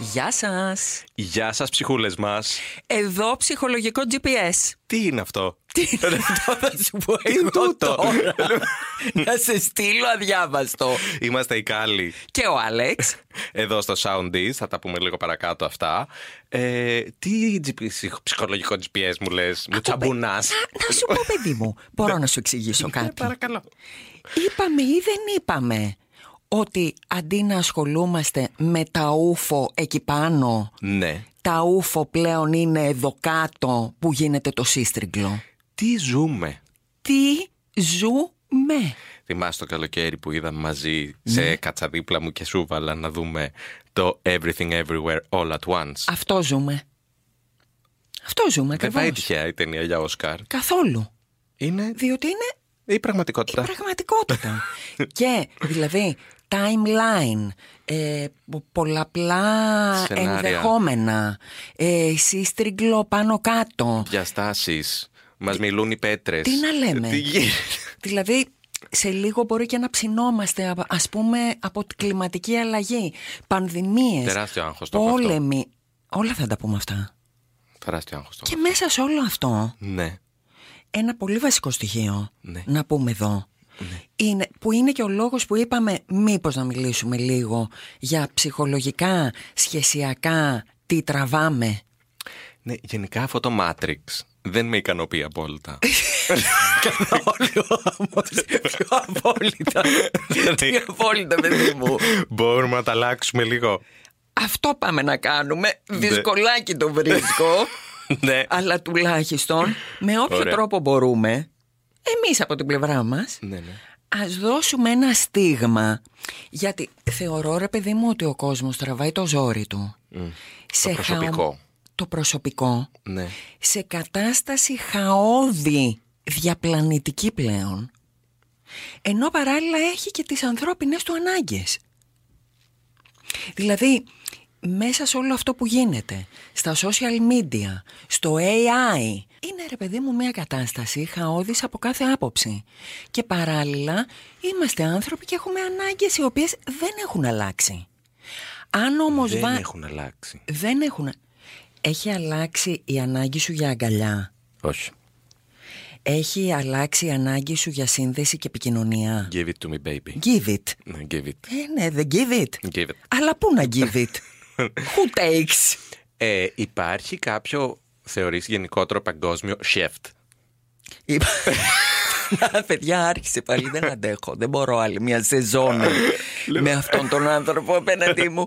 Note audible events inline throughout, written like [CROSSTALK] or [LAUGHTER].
Γεια σας! Γεια σας ψυχούλες μας. Εδώ ψυχολογικό GPS. Τι είναι αυτό; Τι είναι αυτό θα σου πω εγώ τούτο; τώρα. Να σε στείλω αδιάβαστο. Είμαστε οι Κάλλοι Και ο Άλεξ. εδώ στο Soundies, θα τα πούμε λίγο παρακάτω αυτά. Ε, τι GPS ψυχολογικό GPS μου λες, μου τσαμπουνάς. Να, να σου πω παιδί μου, μπορώ να σου εξηγήσω κάτι. Παρακαλώ. Είπαμε ή δεν είπαμε; Ότι αντί να ασχολούμαστε με τα ούφο εκεί πάνω, Ναι. τα ούφο πλέον είναι εδώ κάτω που γίνεται το σύστριγγλο. Τι ζούμε; Τι ζούμε; Θυμάσαι το καλοκαίρι που είδαμε μαζί σε κάτσα δίπλα μου και σου βάλα να δούμε το Everything Everywhere All At Once. Αυτό ζούμε. Αυτό ζούμε Δεν πάει ακριβώς. τυχαία η ταινία για Όσκαρ. Καθόλου. Είναι Διότι είναι η πραγματικότητα. η πραγματικότητα. [LAUGHS] και δηλαδή timeline, ε, πο- πολλαπλά Σενάρια. ενδεχόμενα, ε, σύστριγγλο πάνω κάτω. Διαστάσεις. Μας μιλούν οι πέτρες. Τι να λέμε; Τι γίνεται. Δηλαδή σε λίγο μπορεί και να ψινόμαστε απ- ας πούμε από την κλιματική αλλαγή, πανδημίες, Τεράστιο άγχος το έχω αυτό. πόλεμοι. Όλα θα τα πούμε αυτά. Τεράστιο άγχος το Και έχω. μέσα σε όλο αυτό Ναι. ένα πολύ βασικό στοιχείο Ναι. να πούμε εδώ είναι, που είναι και ο λόγος που είπαμε μήπως να μιλήσουμε λίγο για ψυχολογικά, σχεσιακά, τι τραβάμε. Ναι, γενικά αυτό το Matrix δεν με ικανοποιεί απόλυτα. [LAUGHS] Καθόλου όμως, πιο απόλυτα. Τι; Απόλυτα παιδί μου. Μπορούμε να τα αλλάξουμε λίγο. Αυτό πάμε να κάνουμε. Δυσκολάκι το βρίσκω. [LAUGHS] ναι. αλλά τουλάχιστον με όποιο Ωραία. τρόπο μπορούμε, εμείς από την πλευρά μας, ναι, ναι. ας δώσουμε ένα στίγμα. Γιατί θεωρώ ρε παιδί μου ότι ο κόσμος τραβάει το ζόρι του. Το προσωπικό. Το προσωπικό. Ναι. Σε κατάσταση χαόδη διαπλανητική πλέον. Ενώ παράλληλα έχει και τις ανθρώπινες του ανάγκες. Δηλαδή, μέσα σε όλο αυτό που γίνεται, στα social media, στο AI, είναι ρε παιδί μου μια κατάσταση χαόδης από κάθε άποψη. Και παράλληλα, είμαστε άνθρωποι και έχουμε ανάγκες οι οποίες δεν έχουν αλλάξει. Αν όμως Δεν βα- έχουν αλλάξει. δεν έχουν... Έχει αλλάξει η ανάγκη σου για αγκαλιά; Όχι. Έχει αλλάξει η ανάγκη σου για σύνδεση και επικοινωνία; Give it to me, baby. Give it. Ναι, give it. Ε, ναι, δεν give it. Give it. Αλλά πού να give it; [LAUGHS] Who takes; Ε, υπάρχει κάποιο, θεωρείς, γενικότερο παγκόσμιο shift; Είπα- Α, Παιδιά, άρχισε πάλι. Δεν αντέχω. Δεν μπορώ άλλη μια σεζόν με αυτόν τον άνθρωπο απέναντί μου.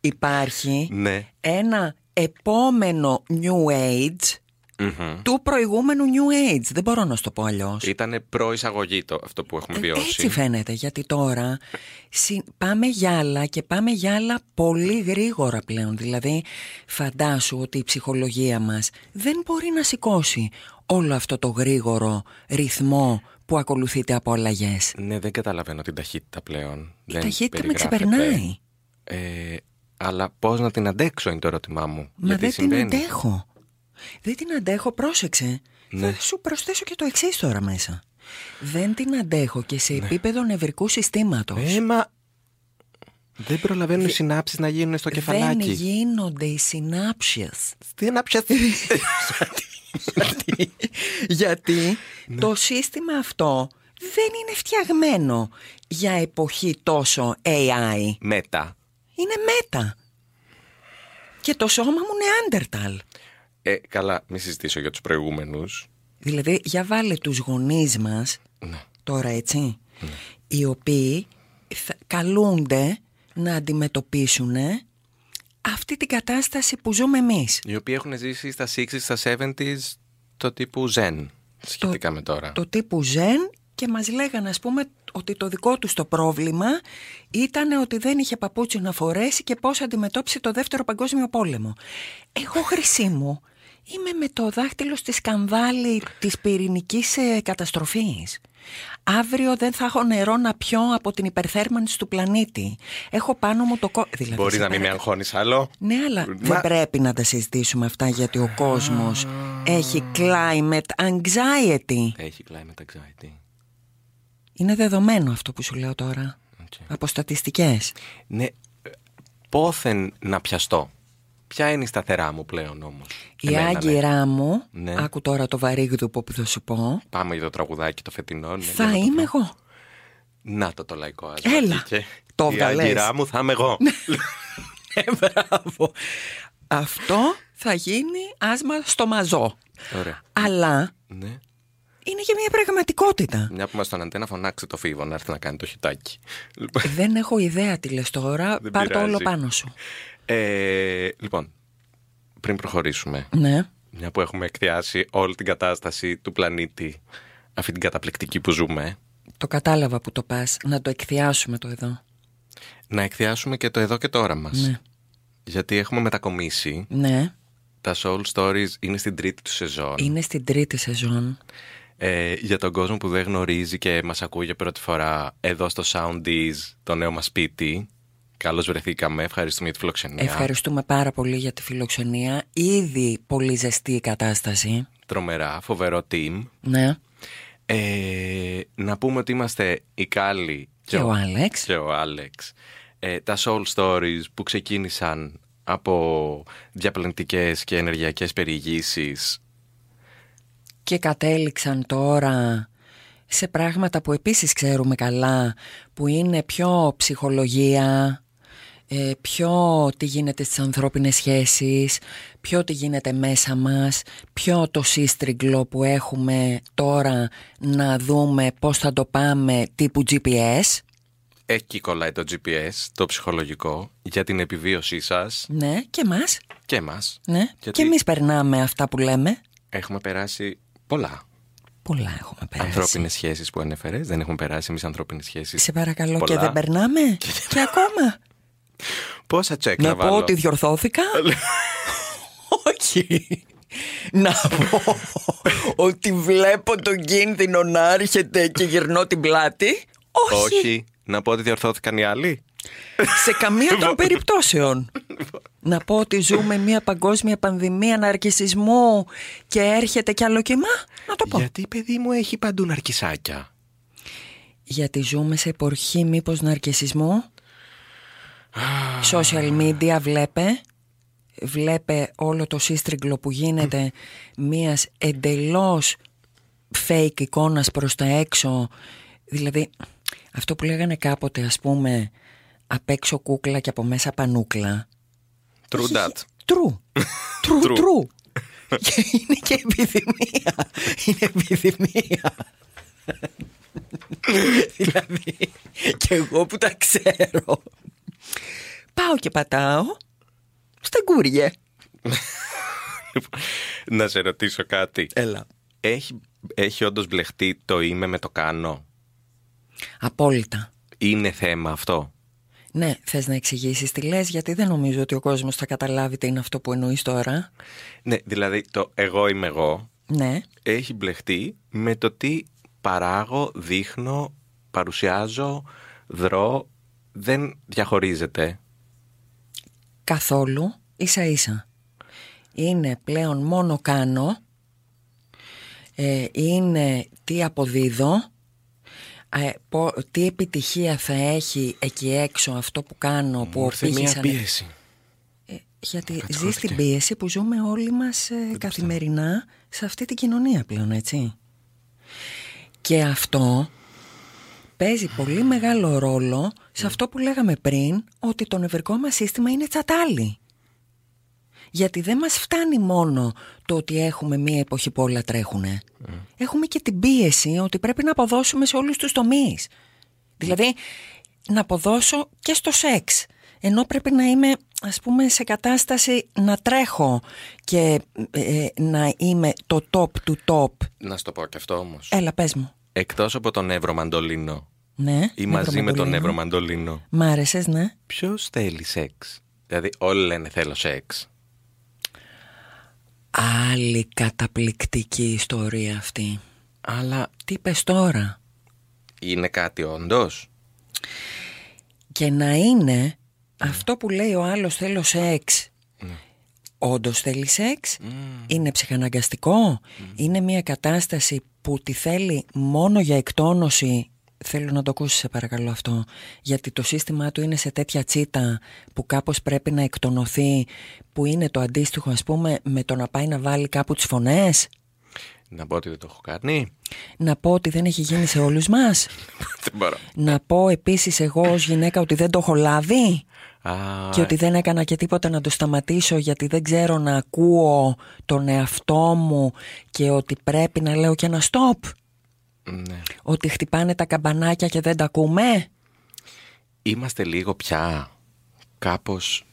Υπάρχει Ναι. ένα επόμενο New Age του προηγούμενου New Age. Δεν μπορώ να σου το πω αλλιώς. Ήτανε προεισαγωγή το, αυτό που έχουμε βιώσει. Ε, Έτσι φαίνεται, γιατί τώρα συ- πάμε για άλλα και πάμε για άλλα πολύ γρήγορα πλέον. Δηλαδή, φαντάσου ότι η ψυχολογία μας δεν μπορεί να σηκώσει όλο αυτό το γρήγορο ρυθμό που ακολουθείται από αλλαγές. Ναι, δεν καταλαβαίνω την ταχύτητα πλέον. Η Δεν ταχύτητα με περιγράφεται. ξεπερνάει. Ε, αλλά πώς να την αντέξω είναι το ερώτημά μου. Μα Γιατί δεν συμβαίνει; την αντέχω. Δεν την αντέχω, πρόσεξε. Ναι. Θα σου προσθέσω και το εξής τώρα μέσα. Δεν την αντέχω και σε επίπεδο νευρικού συστήματος. Ναι. Ε, μα δεν προλαβαίνουν οι συνάψεις να γίνουν στο Δεν κεφαλάκι. γίνονται οι συνάψεις. Τι να πιαστεί. Γιατί, [LAUGHS] γιατί Ναι. το σύστημα αυτό δεν είναι φτιαγμένο για εποχή τόσο AI. Μέτα. Είναι μέτα. Και το σώμα μου είναι Άντερταλ. Ε, καλά, μην συζητήσω για τους προηγούμενους. Δηλαδή, για βάλε τους γονείς μας, Ναι. τώρα έτσι, οι οποίοι θα καλούνται να αντιμετωπίσουν αυτή την κατάσταση που ζούμε εμείς. Οι οποίοι έχουν ζήσει στα 60s, στα 70s το τύπου Zen. Σχετικά με τώρα. Το τύπου Ζεν και μας λέγανε ας πούμε ότι το δικό τους το πρόβλημα ήταν ότι δεν είχε παπούτσι να φορέσει και πώς αντιμετώπισε το δεύτερο παγκόσμιο πόλεμο. Εγώ χρυσή μου είμαι με το δάχτυλο στη σκανδάλη της πυρηνικής ε, καταστροφής. Αύριο δεν θα έχω νερό να πιω από την υπερθέρμανση του πλανήτη. Έχω πάνω μου το κο... Δηλαδή, Μπορείς σε να μην με παρακαλώ. αγχώνεις άλλο. Ναι, αλλά Μα- δεν πρέπει να τα συζητήσουμε αυτά γιατί ο κόσμος έχει climate anxiety. Έχει climate anxiety. Είναι δεδομένο αυτό που σου λέω τώρα. Οκ. Από στατιστικές. Ναι, ε, πόθεν να πιαστώ. Ποια είναι η σταθερά μου πλέον όμως; Η Εμένα, ναι. άγκυρά μου, Ναι. άκου τώρα το βαρύγδουπο που θα σου πω, Πάμε για το τραγουδάκι το φετινό. ναι, για θα να το είμαι πω. εγώ. Να το το λαϊκό άσμα. Έλα. βγήκε. Το Η βγαλές. άγκυρά μου θα είμαι εγώ. Ε, μπράβο. Αυτό θα γίνει άσμα στο μαζό. Ωραία. Αλλά Ναι. είναι και μια πραγματικότητα. Μια που είμαστε στον αντένα, φωνάξε το φίβο να έρθει να κάνει το χιτάκι. Λοιπόν, Δεν έχω ιδέα τι λες τώρα. Δεν Πάρ' το όλο πειράζει. πάνω σου. Ε, λοιπόν, πριν προχωρήσουμε, Ναι. μια που έχουμε εκθιάσει όλη την κατάσταση του πλανήτη, αυτή την καταπληκτική που ζούμε, Το κατάλαβα που το πας. Να το εκθιάσουμε το εδώ. να εκθιάσουμε και το εδώ και τώρα μας. Ναι. Γιατί έχουμε μετακομίσει. Ναι. Τα Soul Stories είναι στην τρίτη του σεζόν. Είναι στην τρίτη σεζόν. Ε, για τον κόσμο που δεν γνωρίζει και μας ακούει για πρώτη φορά εδώ στο Soundies, το νέο μας σπίτι. Καλώς βρεθήκαμε. Ευχαριστούμε για τη φιλοξενία. Ευχαριστούμε πάρα πολύ για τη φιλοξενία. Ήδη πολύ ζεστή η κατάσταση. Τρομερά, φοβερό team. Ναι. Ε, να πούμε ότι είμαστε η Κάλλη Και ο Άλεξ. και ο Άλεξ. Ε, τα Soul Stories που ξεκίνησαν από διαπλανητικές και ενεργειακές περιηγήσεις και κατέληξαν τώρα σε πράγματα που επίσης ξέρουμε καλά που είναι πιο ψυχολογία, ε, πιο τι γίνεται στις ανθρώπινες σχέσεις, πιο τι γίνεται μέσα μας, πιο το σύστριγγλο που έχουμε τώρα να δούμε πώς θα το πάμε τύπου GPS. Εκεί κολλάει το GPS, το ψυχολογικό, για την επιβίωσή σας Ναι, και μας. και μας. Ναι. Γιατί- Και εμείς περνάμε αυτά που λέμε. Έχουμε περάσει πολλά. Πολλά έχουμε περάσει. Ανθρώπινες σχέσεις που ανέφερες, δεν έχουμε περάσει εμείς ανθρώπινες σχέσεις. Σε παρακαλώ πολλά. και δεν περνάμε; και ακόμα; [LAUGHS] Πόσα τσεκ Να να, πω βάλω; ότι διορθώθηκα. [LAUGHS] Όχι. Να πω ότι βλέπω τον κίνδυνο να έρχεται και γυρνώ την πλάτη. Όχι. Όχι. Να πω ότι διορθώθηκαν οι άλλοι; Σε καμία των περιπτώσεων. Να πω ότι ζούμε μια παγκόσμια πανδημία ναρκισισμού και έρχεται κι άλλο κύμα. Να το πω. Γιατί παιδί μου έχει παντού ναρκισάκια; Γιατί ζούμε σε εποχή μήπως ναρκισισμού. Social media βλέπε. Βλέπε όλο το σύστριγγλο που γίνεται μίας εντελώς fake εικόνας προς τα έξω. Δηλαδή αυτό που λέγανε κάποτε ας πούμε απ' έξω κούκλα και από μέσα πανούκλα. True that. True. True, True. true. Και είναι και επιδημία. Είναι επιδημία. [LAUGHS] δηλαδή, και εγώ που τα ξέρω. Πάω και πατάω στα γκούριε. να σε ρωτήσω κάτι. Έλα. Έχει, έχει όντως μπλεχτεί το είμαι με το κάνω; Απόλυτα. Είναι θέμα αυτό; Ναι, θες να εξηγήσεις τι λες, γιατί δεν νομίζω ότι ο κόσμος θα καταλάβει τι είναι αυτό που εννοείς τώρα. Ναι, δηλαδή το εγώ είμαι εγώ Ναι, έχει μπλεχτεί με το τι παράγω, δείχνω, παρουσιάζω, δρώ. Δεν διαχωρίζεται. καθόλου, ίσα ίσα. Είναι πλέον μόνο κάνω, ε, είναι τι αποδίδω, ε, πο- τι επιτυχία θα έχει εκεί έξω αυτό που κάνω που Μου ήρθε μια πήγησαν- πίεση. Ε, γιατί ζεις Κατσικώθηκε. στην πίεση που ζούμε όλοι μας ε, καθημερινά σε αυτή την κοινωνία πλέον, έτσι. Και αυτό παίζει πολύ μεγάλο ρόλο σε αυτό που λέγαμε πριν, ότι το νευρικό μας σύστημα είναι τσατάλι. Γιατί δεν μας φτάνει μόνο το ότι έχουμε μία εποχή που όλα τρέχουνε. Έχουμε και την πίεση ότι πρέπει να αποδώσουμε σε όλους τους τομείς. Δηλαδή, να αποδώσω και στο σεξ. Ενώ πρέπει να είμαι, ας πούμε, σε κατάσταση να τρέχω και ε, να είμαι το top του top. Να σου το πω και αυτό όμως. Έλα, πες μου. Εκτός από τον Ευρωμαντολίνο Ναι. ή μαζί με τον Νευρομαντολίνο. Ευρωμαντολίνο, Μ' άρεσες, ναι. ποιος θέλει σεξ; Δηλαδή, όλοι λένε θέλω σεξ. Άλλη καταπληκτική ιστορία αυτή. Αλλά Τι πες τώρα; Είναι κάτι όντως; Και να είναι αυτό που λέει ο άλλος θέλω σεξ. Όντως θέλει σεξ, είναι ψυχαναγκαστικό, είναι μια κατάσταση που τη θέλει μόνο για εκτόνωση Θέλω να το ακούσεις σε παρακαλώ αυτό. Γιατί το σύστημά του είναι σε τέτοια τσίτα Που κάπως πρέπει να εκτονωθεί Που είναι το αντίστοιχο ας πούμε Με το να πάει να βάλει κάπου τις φωνές. Να πω ότι δεν το έχω κάνει. Να πω ότι δεν έχει γίνει σε όλους μας. [LAUGHS] Δεν μπορώ. Να πω επίσης εγώ ως γυναίκα Ότι δεν το έχω λάβει Α, Και ότι δεν έκανα και τίποτα να το σταματήσω Γιατί δεν ξέρω να ακούω Τον εαυτό μου Και ότι πρέπει να λέω και ένα stop ναι. Ότι χτυπάνε τα καμπανάκια και δεν τα ακούμε; Είμαστε λίγο πια κάπως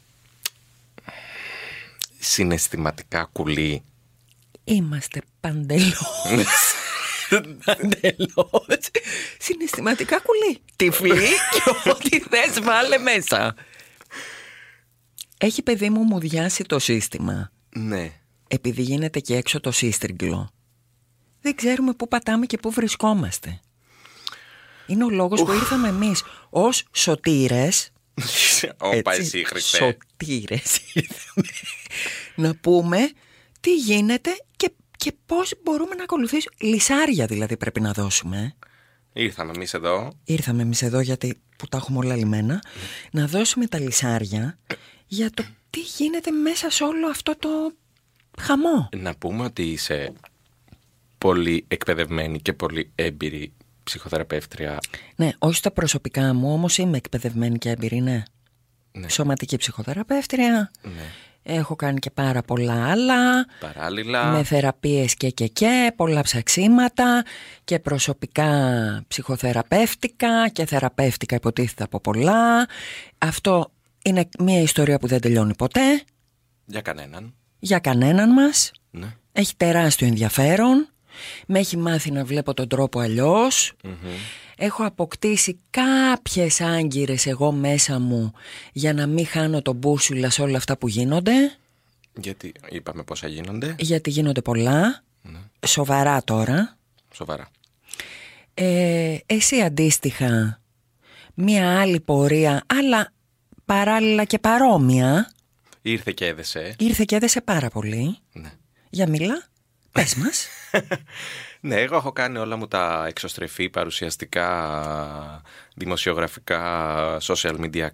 συναισθηματικά κουλοί. Είμαστε παντελώς Παντελώς Συναισθηματικά κουλή Τυφλή και ό,τι θες βάλε μέσα Έχει παιδί μου μου διάσει το σύστημα Ναι. Επειδή γίνεται και έξω το σύστριγγλο Δεν ξέρουμε πού πατάμε και πού βρισκόμαστε. Είναι ο λόγος που ήρθαμε εμείς ως σωτήρες. Όπα έτσι, εσύ Χριστέ. Σωτήρες ήρθαμε Να πούμε τι γίνεται και, και πώς μπορούμε να ακολουθήσουμε. Λυσάρια δηλαδή πρέπει να δώσουμε Ήρθαμε εμείς εδώ. Ήρθαμε εμείς εδώ γιατί που τα έχουμε όλα λιμένα Να δώσουμε τα λυσάρια Για το τι γίνεται μέσα σε όλο αυτό το χαμό. Να πούμε ότι είσαι πολύ εκπαιδευμένη και πολύ έμπειρη ψυχοθεραπεύτρια. Ναι, όχι στα προσωπικά μου Όμως είμαι εκπαιδευμένη και έμπειρη, ναι, Ναι. Σωματική ψυχοθεραπεύτρια Ναι. Έχω κάνει και πάρα πολλά άλλα Παράλληλα. με θεραπείες και και και, πολλά ψαξίματα και προσωπικά ψυχοθεραπεύτηκα και θεραπεύτηκα υποτίθεται από πολλά. Αυτό είναι μια ιστορία που δεν τελειώνει ποτέ Για κανέναν. για κανέναν μας. Ναι. Έχει τεράστιο ενδιαφέρον. Με έχει μάθει να βλέπω τον τρόπο αλλιώς. Έχω αποκτήσει κάποιες άγκυρες εγώ μέσα μου για να μην χάνω τον μπούσουλα σε όλα αυτά που γίνονται. Γιατί είπαμε πόσα γίνονται. Γιατί γίνονται πολλά. Σοβαρά τώρα. Σοβαρά. Ε, εσύ αντίστοιχα μία άλλη πορεία αλλά παράλληλα και παρόμοια Ήρθε και έδεσε. ήρθε και έδεσε πάρα πολύ Ναι. για μίλα πες μας Ναι, εγώ έχω κάνει όλα μου τα εξωστρεφή, παρουσιαστικά, δημοσιογραφικά, social media,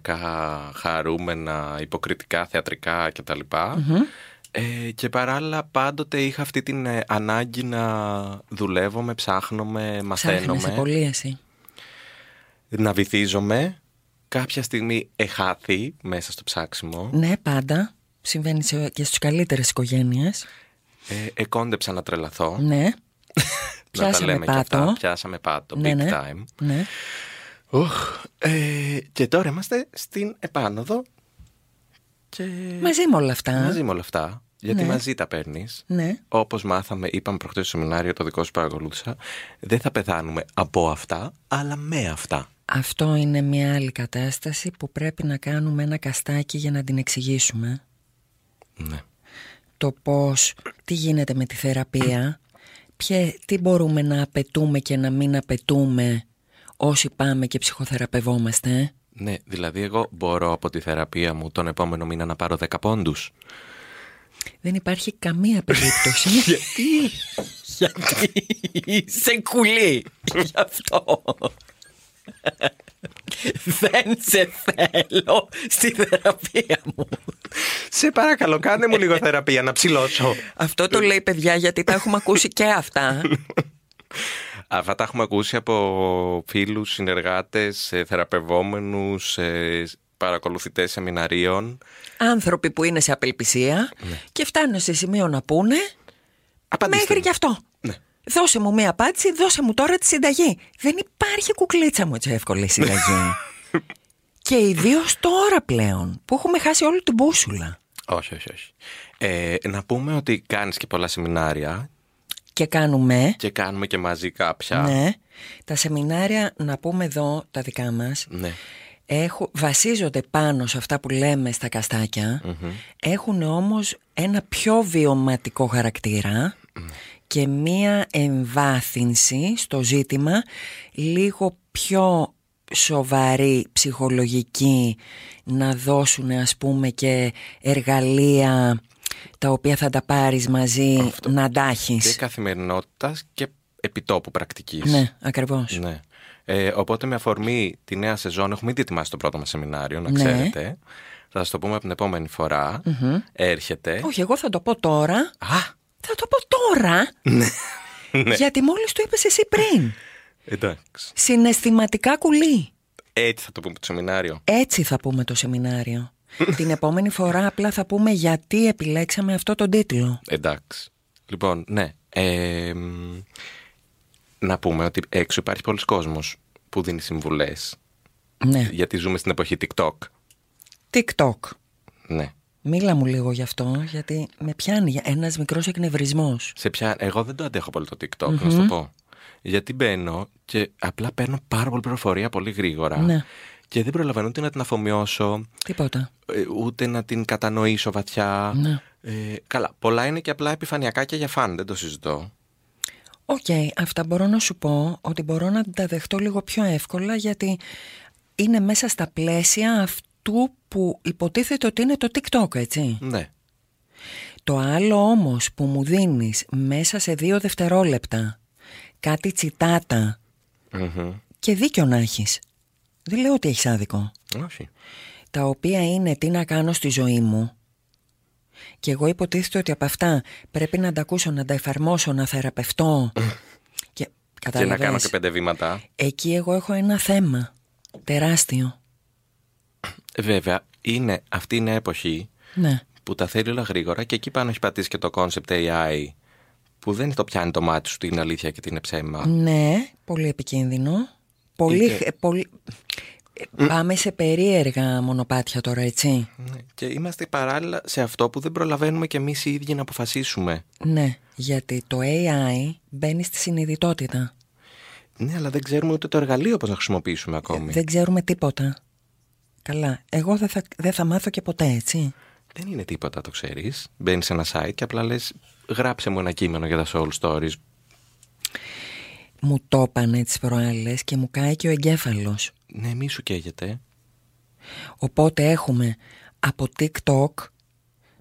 χαρούμενα, υποκριτικά, θεατρικά κτλ. Ε, και παράλληλα πάντοτε είχα αυτή την ε, ανάγκη να δουλεύομαι, ψάχνομαι, Ψάχνεσαι μαθαίνομαι, πολύ εσύ να βυθίζομαι. Κάποια στιγμή εχάθη μέσα στο ψάξιμο. Ναι πάντα Συμβαίνει σε- και στους καλύτερες οικογένειες Ε, εκόντεψα να τρελαθώ. Ναι να τα Πιάσαμε λέμε και πάτο αυτά. Πιάσαμε πάτο, Ναι, big ναι. time. Ναι Οχ, ε, και τώρα είμαστε στην επάνωδο και Μαζί με όλα αυτά μαζί με όλα αυτά, γιατί Ναι. μαζί τα παίρνεις. Ναι Όπως μάθαμε, είπαμε προχτές στο σεμινάριο, το δικό σου παρακολούθησα, δεν θα πεθάνουμε από αυτά, αλλά με αυτά. Αυτό είναι μια άλλη κατάσταση που πρέπει να κάνουμε ένα καστάκι για να την εξηγήσουμε Ναι. Το πώς, τι γίνεται με τη θεραπεία, ποιε, τι μπορούμε να απαιτούμε και να μην απαιτούμε όσοι πάμε και ψυχοθεραπευόμαστε. Ναι, δηλαδή εγώ μπορώ από τη θεραπεία μου τον επόμενο μήνα να πάρω 10 πόντους. Δεν υπάρχει καμία περίπτωση. [LAUGHS] Γιατί; [LAUGHS] Γιατί; Είσαι κουλή. Γι' αυτό. Δεν σε θέλω στη θεραπεία μου. Σε παρακαλώ, κάνε μου λίγο θεραπεία να ψηλώσω. Αυτό το λέει παιδιά γιατί τα έχουμε ακούσει και αυτά. [LAUGHS] Αυτά τα έχουμε ακούσει από φίλους, συνεργάτες, ε, θεραπευόμενους, ε, παρακολουθητές σεμιναρίων. Άνθρωποι που είναι σε απελπισία και φτάνουν σε σημείο να πούνε Απαντήστε μέχρι μου. και αυτό. Ναι. Δώσε μου μία απάντηση, δώσε μου τώρα τη συνταγή. Δεν υπάρχει κουκλίτσα μου έτσι εύκολη συνταγή. [LAUGHS] και ιδίω τώρα πλέον που έχουμε χάσει όλη την μπούσουλα. Όχι, όχι, όχι. Ε, να πούμε ότι κάνεις και πολλά σεμινάρια Και κάνουμε. και κάνουμε και μαζί κάποια. Ναι. Τα σεμινάρια, να πούμε εδώ τα δικά μας, Ναι. έχω, βασίζονται πάνω σε αυτά που λέμε στα καστακια Έχουν όμως ένα πιο βιωματικό χαρακτήρα και μία εμβάθυνση στο ζήτημα λίγο πιο σοβαροί ψυχολογικοί να δώσουν ας πούμε και εργαλεία τα οποία θα τα πάρεις μαζί Αυτό. να τα Και έχεις. καθημερινότητας και επιτόπου πρακτικής. Ναι, ακριβώς. Ναι. Ε, οπότε με αφορμή τη νέα σεζόν έχουμε ήδη ετοιμάσει το πρώτο μας σεμινάριο, να Ναι. ξέρετε. Θα σας το πούμε από την επόμενη φορά. Έρχεται. Όχι, εγώ θα το πω τώρα. Α, Θα το πω τώρα. ναι. Γιατί μόλις το είπες εσύ πριν. εντάξει. Συναισθηματικά κουλή. Έτσι θα το πούμε το σεμινάριο. Έτσι θα πούμε το σεμινάριο. Την επόμενη φορά απλά θα πούμε γιατί επιλέξαμε αυτό τον τίτλο. Εντάξει. Λοιπόν, ναι. Ε, μ, να πούμε ότι έξω υπάρχει πολλοί κόσμος που δίνει συμβουλές. Ναι. Γιατί ζούμε στην εποχή TikTok. TikTok. Ναι. Μίλα μου λίγο γι' αυτό, γιατί με πιάνει ένας μικρός εκνευρισμός. Σε ποια... Εγώ δεν το αντέχω πολύ το TikTok, να σου το πω. Γιατί μπαίνω και απλά παίρνω πάρα πολύ πληροφορία πολύ γρήγορα. Ναι. Και δεν προλαβαίνω ούτε να την αφομοιώσω, Τίποτα. ε, ούτε να την κατανοήσω βαθιά. Ναι. Ε, καλά, πολλά είναι και απλά επιφανειακά και για φαν, δεν το συζητώ. Οκ, αυτά μπορώ να σου πω ότι μπορώ να τα δεχτώ λίγο πιο εύκολα γιατί είναι μέσα στα πλαίσια αυτού που υποτίθεται ότι είναι το TikTok, έτσι. Ναι. Το άλλο όμως που μου δίνεις μέσα σε δύο δευτερόλεπτα κάτι τσιτάτα Μμμ. και δίκιο να έχεις. Δεν λέω ότι έχεις άδικο. Όχι. Τα οποία είναι τι να κάνω στη ζωή μου και εγώ υποτίθεται ότι από αυτά πρέπει να τα ακούσω, να τα εφαρμόσω, να θεραπευτώ [LAUGHS] και Και να καταλαβαίνεις. κάνω και πέντε βήματα. Εκεί εγώ έχω ένα θέμα τεράστιο. Ε, Βέβαια, είναι, αυτή είναι η εποχή Ναι. που τα θέλει όλα γρήγορα και εκεί πάνω έχει πατήσει και το concept AI που δεν το πιάνει το μάτι σου τι είναι αλήθεια και τι είναι ψέμα. Ναι, πολύ επικίνδυνο. Πολύ, Είτε- ε, πολύ... ε, Πάμε σε περίεργα μονοπάτια τώρα, έτσι. Ναι. Και είμαστε παράλληλα σε αυτό που δεν προλαβαίνουμε και εμείς οι ίδιοι να αποφασίσουμε. Ναι, γιατί το AI μπαίνει στη συνειδητότητα. Ναι, αλλά δεν ξέρουμε ούτε το εργαλείο πώς να χρησιμοποιήσουμε ακόμη. Δεν ξέρουμε τίποτα. Καλά, εγώ δεν θα, δεν θα μάθω και ποτέ, έτσι. Δεν είναι τίποτα, το ξέρεις. Μπαίνεις σε ένα site και απλά λες γράψε μου ένα κείμενο για τα soul stories. Μου το είπανε τις προάλλες και μου κάει και ο εγκέφαλος. Ναι, μη σου καίγεται. Οπότε έχουμε από TikTok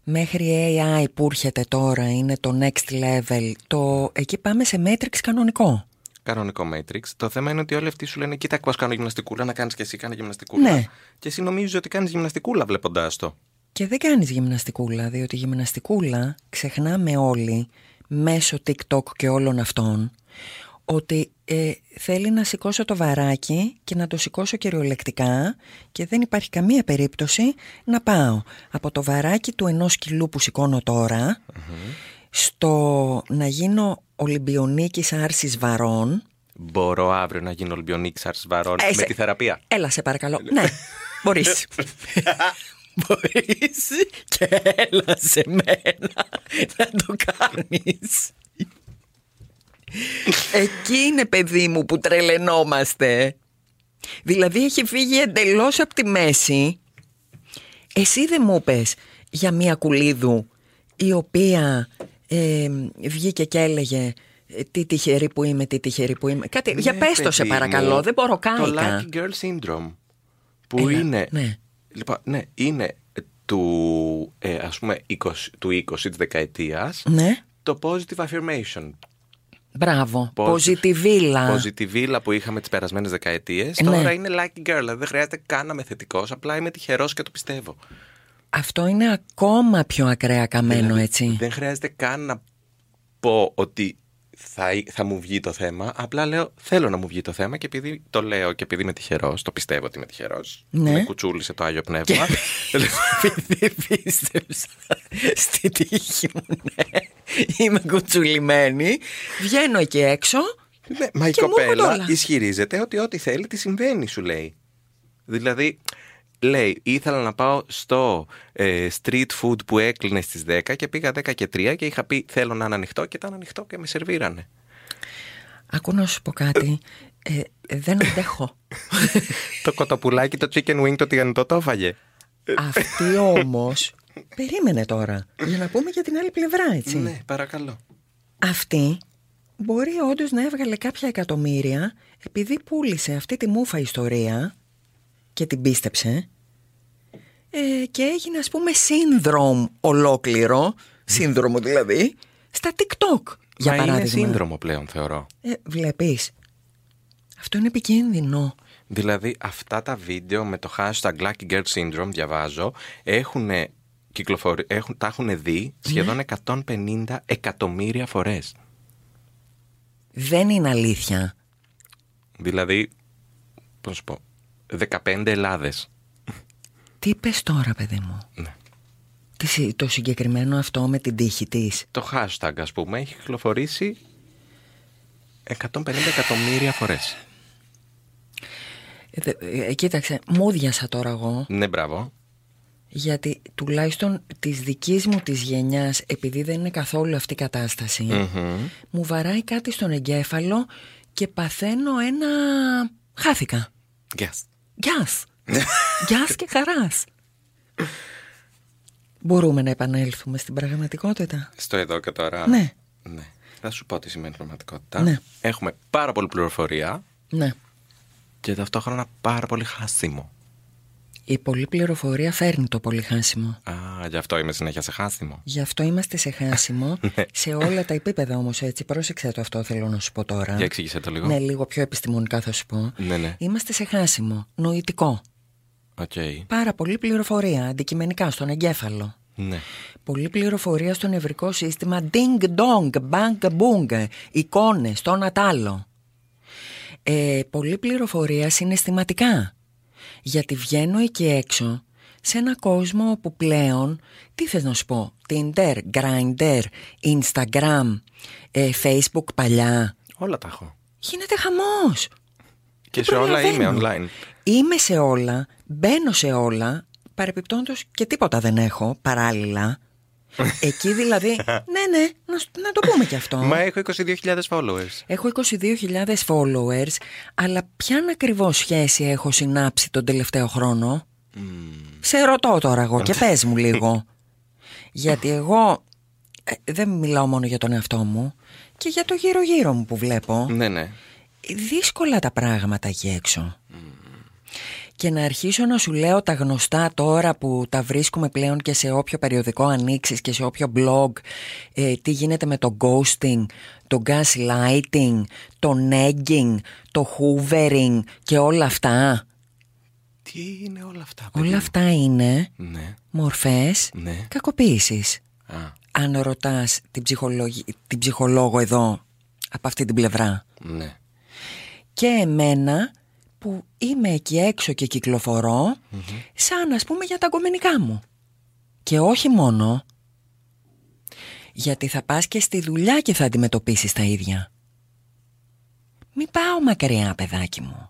μέχρι AI που έρχεται τώρα, είναι το next level, το... εκεί πάμε σε Matrix κανονικό. Κανονικό Matrix. Το θέμα είναι ότι όλοι αυτοί σου λένε: Κοίτα, πώς κάνω γυμναστικούλα, να κάνεις και εσύ κάνει γυμναστικούλα. Ναι. Και εσύ νομίζεις ότι κάνεις γυμναστικούλα βλέποντάς το. Και δεν κάνεις γυμναστικούλα, διότι γυμναστικούλα ξεχνάμε όλοι μέσω TikTok και όλων αυτών ότι ε, θέλει να σηκώσω το βαράκι και να το σηκώσω κυριολεκτικά και δεν υπάρχει καμία περίπτωση να πάω από το βαράκι του ενός κιλού που σηκώνω τώρα στο να γίνω Ολυμπιονίκης άρσης βαρών Μπορώ αύριο να γίνω Ολυμπιονίκης Αρσβαρών Ε, με σε- τη θεραπεία; Έλα σε παρακαλώ. ναι, μπορείς. [LAUGHS] μπορείς και έλα σε μένα να το κάνεις. Εκεί είναι παιδί μου που τρελαινόμαστε. Δηλαδή έχει φύγει εντελώς από τη μέση. Εσύ δεν μου πες για μία κουλίδου η οποία ε, βγήκε και έλεγε ε, τι τυχερή που είμαι, τι τυχερή που είμαι. Κάτι, για Ναι, πες το σε παιδί παρακαλώ, μου, δεν μπορώ Το κάηκα. Lucky Girl Syndrome. Που Έλα, είναι. ναι. Λοιπόν, ναι, είναι του, ε, ας πούμε, 20, του 20 της δεκαετίας Ναι, το positive affirmation. μπράβο. Positive- Ποζιτιβίλα. Positivilla που είχαμε τις περασμένες δεκαετίες. Ναι. Τώρα είναι lucky girl. Δηλαδή δεν χρειάζεται καν να είμαι θετικός, απλά είμαι τυχερός και το πιστεύω. Αυτό είναι ακόμα πιο ακραία καμένο Δηλαδή, έτσι. Δεν χρειάζεται καν να πω ότι θα, θα μου βγει το θέμα. Απλά λέω θέλω να μου βγει το θέμα και επειδή το λέω και επειδή είμαι τυχερός, το πιστεύω ότι είμαι τυχερός. Ναι. Με κουτσούλησε το Άγιο Πνεύμα. Επειδή πίστεψα στη τύχη μου, ναι. Είμαι κουτσουλημένη. Βγαίνω εκεί έξω. ναι, μα η Και μου έρχονται κοπέλα όλα. ισχυρίζεται ότι ό,τι θέλει τη συμβαίνει, σου λέει. Δηλαδή, λέει, ήθελα να πάω στο ε, street food που έκλεινε στις 10 και πήγα 10 και 3 και είχα πει θέλω να είναι ανοιχτό και ήταν ανοιχτό και με σερβίρανε. Άκου να σου πω κάτι. Ε, δεν αντέχω. [LAUGHS] το κοτοπουλάκι, το chicken wing, το τηγανιτό το έφαγε. Αυτή όμως... Περίμενε τώρα. Για να πούμε για την άλλη πλευρά, έτσι. Ναι, παρακαλώ. Αυτή μπορεί όντως να έβγαλε κάποια εκατομμύρια επειδή πούλησε αυτή τη μούφα ιστορία και την πίστεψε ε, και έγινε ας πούμε σύνδρομο ολόκληρο, σύνδρομο δηλαδή, στα TikTok για Μα παράδειγμα. είναι σύνδρομο πλέον θεωρώ. Ε, βλέπεις, αυτό είναι επικίνδυνο. Δηλαδή αυτά τα βίντεο με το hashtag Lucky Girl Syndrome, διαβάζω, έχουν κυκλοφορεί, έχουν, τα έχουν δει σχεδόν 150 εκατομμύρια φορές. Δεν είναι αλήθεια. Δηλαδή, πώς να σου πω, 15 Ελλάδες. Τι είπες τώρα παιδί μου; Ναι. Τι συ- Το συγκεκριμένο αυτό με την τύχη της; Το hashtag, ας πούμε, έχει κυκλοφορήσει 150 εκατομμύρια φορές. Ε, δε- ε, κοίταξε, μούδιασα τώρα εγώ Ναι, μπράβο. γιατί τουλάχιστον της δικής μου της γενιάς επειδή δεν είναι καθόλου αυτή η κατάσταση Μμμ. μου βαράει κάτι στον εγκέφαλο και παθαίνω ένα... χάθηκα. Yes. Γιάς. Γιάς και χαράς. Μπορούμε να επανέλθουμε στην πραγματικότητα. Στο εδώ και τώρα. Ναι. ναι. Θα σου πω τι σημαίνει πραγματικότητα. Ναι. Έχουμε πάρα πολύ πληροφορία Ναι. και ταυτόχρονα πάρα πολύ χάσιμο. Η πολλή πληροφορία φέρνει το πολύ χάσιμο. Α, γι' αυτό είμαι συνέχεια σε χάσιμο. Γι' αυτό είμαστε σε χάσιμο [LAUGHS] Ναι. σε όλα τα επίπεδα όμως έτσι. Πρόσεξε το αυτό θέλω να σου πω τώρα. Για εξήγησε το λίγο. Ναι, λίγο πιο επιστημονικά θα σου πω. Ναι, ναι. Είμαστε σε χάσιμο, νοητικό. Οκ. Πάρα πολύ πληροφορία, αντικειμενικά, στον εγκέφαλο. Ναι. Πολύ πληροφορία στο νευρικό σύστημα, ding dong, bang boom, εικόνες, το ένα τ' άλλο. Ε, πολύ πληροφορία συναισθηματικά. Γιατί βγαίνω εκεί έξω σε ένα κόσμο όπου πλέον, τι θες να σου πω, Tinder, Grindr, Instagram, ε, Facebook παλιά, Όλα τα έχω. γίνεται χαμός. Και Δεν σε όλα είμαι προλαβαίνω. online. Είμαι σε όλα, μπαίνω σε όλα, παρεπιπτόντως και τίποτα δεν έχω παράλληλα. Εκεί δηλαδή, ναι ναι, να, σ- να το πούμε κι αυτό. Μα έχω 22.000 followers. Έχω 22.000 followers, αλλά ποια ακριβώς σχέση έχω συνάψει τον τελευταίο χρόνο; Σε ρωτώ τώρα εγώ και [LAUGHS] πες μου λίγο. Γιατί εγώ ε, δεν μιλάω μόνο για τον εαυτό μου και για το γύρω-γύρω μου που βλέπω. Ναι, ναι. δύσκολα τα πράγματα εκεί έξω. Και να αρχίσω να σου λέω τα γνωστά τώρα που τα βρίσκουμε πλέον και σε όποιο περιοδικό ανοίξεις και σε όποιο blog ε, τι γίνεται με το ghosting, το gaslighting, το negging, το hoovering και όλα αυτά. Τι είναι όλα αυτά, παιδί Όλα μου; αυτά είναι Ναι. μορφές Ναι. κακοποίησης. Α, Αν ρωτάς την, ψυχολογι- την ψυχολόγο εδώ από αυτή την πλευρά. ναι. και εμένα που είμαι εκεί έξω και κυκλοφορώ σαν ας πούμε για τα κομμενικά μου. Και όχι μόνο, γιατί θα πας και στη δουλειά και θα αντιμετωπίσεις τα ίδια. Μην πάω μακριά παιδάκι μου.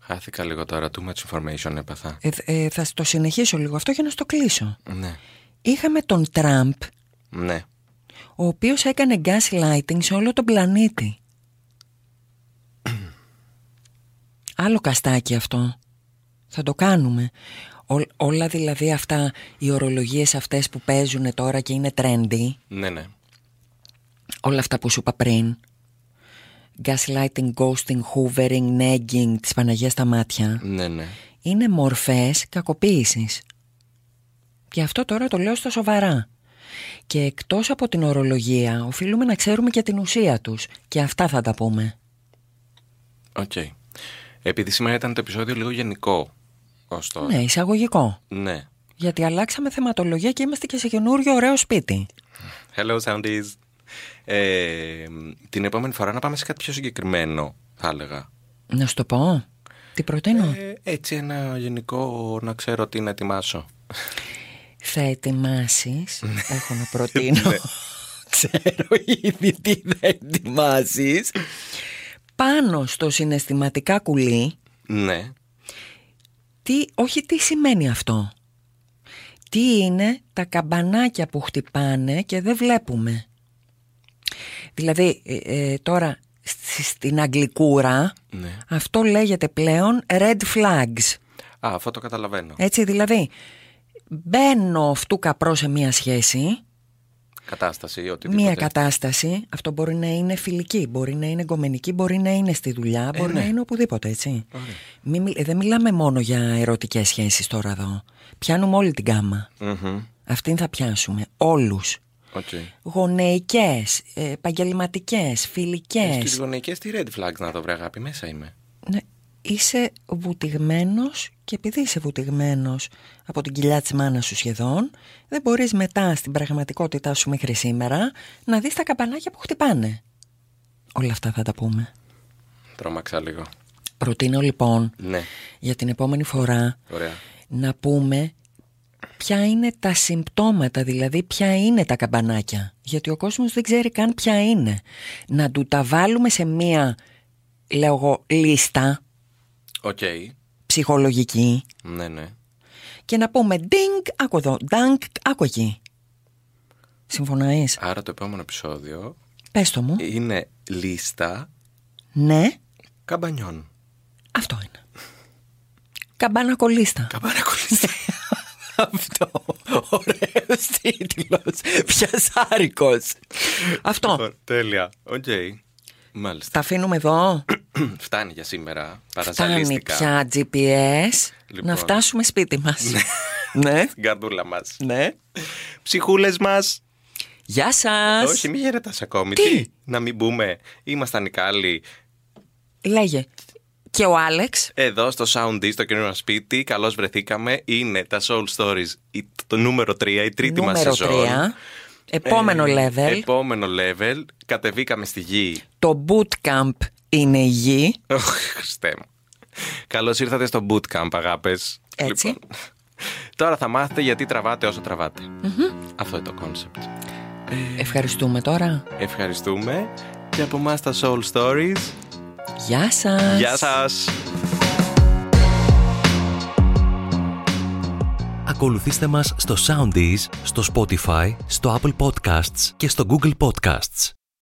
Χάθηκα λίγο τώρα. Too much information έπαθα. Ε, ε, θα το συνεχίσω λίγο αυτό για να στο κλείσω. Ναι. Είχαμε τον Τραμπ, Ναι. ο οποίος έκανε gaslighting σε όλο τον πλανήτη. Άλλο καστάκι αυτό. Θα το κάνουμε. Ό- όλα δηλαδή αυτά, οι ορολογίες αυτές που παίζουν τώρα και είναι trendy, Ναι, ναι. όλα αυτά που σου είπα πριν, gaslighting, ghosting, hoovering, negging, της Παναγίας στα μάτια, Ναι, ναι. είναι μορφές κακοποίησης. Και αυτό τώρα το λέω στα σοβαρά. Και εκτός από την ορολογία, οφείλουμε να ξέρουμε και την ουσία τους. Και αυτά θα τα πούμε. Οκ. Επειδή σήμερα ήταν το επεισόδιο λίγο γενικό. Ως τώρα. Ναι, εισαγωγικό. Ναι. Γιατί αλλάξαμε θεματολογία και είμαστε και σε καινούριο ωραίο σπίτι. Hello, Soundies. Ε, την επόμενη φορά να πάμε σε κάτι πιο συγκεκριμένο, θα έλεγα. Να σου το πω. Τι προτείνω; Ε, έτσι ένα γενικό να ξέρω τι να ετοιμάσω. Θα ετοιμάσεις. Έχω να προτείνω. [LAUGHS] Ξέρω ήδη τι θα ετοιμάσεις. Πάνω στο συναισθηματικά κουλί Ναι. τι, όχι τι σημαίνει αυτό. Τι είναι τα καμπανάκια που χτυπάνε και δεν βλέπουμε. Δηλαδή ε, ε, τώρα στη- στην αγγλικούρα Ναι. αυτό λέγεται πλέον red flags. Α, αυτό το καταλαβαίνω. Έτσι δηλαδή μπαίνω αυτού καπρό σε μία σχέση Κατάσταση ή οτιδήποτε. Μία κατάσταση, αυτό μπορεί να είναι φιλική, μπορεί να είναι εγκομενική, μπορεί να είναι στη δουλειά, μπορεί ναι. να είναι οπουδήποτε, έτσι. Ωραία. Μη μιλ- ε, δεν μιλάμε μόνο για ερωτικές σχέσεις τώρα εδώ. Πιάνουμε όλη την γκάμα. Μμμ. Αυτήν θα πιάσουμε. Όλους. Οκ. Γονεϊκές, ε, επαγγελματικές, Στις φιλικές. γονεϊκές τι red flags να το βρε αγάπη, μέσα είμαι. Ναι, είσαι βουτηγμένος και επειδή είσαι βουτηγμένος από την κοιλιά της μάνας σου σχεδόν, δεν μπορείς μετά στην πραγματικότητά σου μέχρι σήμερα να δεις τα καμπανάκια που χτυπάνε. Όλα αυτά θα τα πούμε. Τρόμαξα λίγο. Προτείνω λοιπόν Ναι, για την επόμενη φορά ωραία. να πούμε ποια είναι τα συμπτώματα, δηλαδή ποια είναι τα καμπανάκια. Γιατί ο κόσμος δεν ξέρει καν ποια είναι. Να του τα βάλουμε σε μία, λέω εγώ, λίστα Οκ. ψυχολογική Ναι, ναι. και να πούμε ding, άκου εδώ, dang, άκου εκεί. Συμφωνείς, Άρα το επόμενο επεισόδιο πες το μου. είναι λίστα Ναι, καμπανιών. αυτό είναι. Καμπάνα κολλίστα. Καμπάνα κολλήστα. [LAUGHS] Αυτό. Ωραίος τίτλος. Πιασάρικος. Αυτό. Λοιπόν, Τέλεια. Οκ. Μάλιστα. Τα αφήνουμε εδώ. [CLEARS THROAT] Φτάνει για σήμερα. Φτάνει Παρασαλίστηκα. πια GPS. Λοιπόν. Να φτάσουμε σπίτι μας. ναι. [LAUGHS] Την καρδούλα μας. Ναι. Ψυχούλες μας. Γεια σας. Όχι, μην χαιρετάς ακόμη. Τι; Να μην μπούμε. Ήμασταν οι κάλλοι Λέγε. Και ο Άλεξ. εδώ στο Sound στο καινούριο μας σπίτι. Καλώς βρεθήκαμε. Είναι τα Soul Stories η- το νούμερο 3, η τρίτη μας νούμερο σεζόν. 3. Επόμενο Ε, level. Επόμενο level. Κατεβήκαμε στη γη. Το bootcamp είναι η γη. Ωχ, Χριστέ μου. Καλώς ήρθατε στο bootcamp, αγάπες. Έτσι. Λοιπόν, τώρα θα μάθετε γιατί τραβάτε όσο τραβάτε. Αυτό είναι το concept. Ευχαριστούμε τώρα. Ευχαριστούμε. Και από εμάς τα Soul Stories. Γεια σας. Γεια σας. Ακολουθήστε μας στο Soundees, στο Spotify, στο Apple Podcasts και στο Google Podcasts.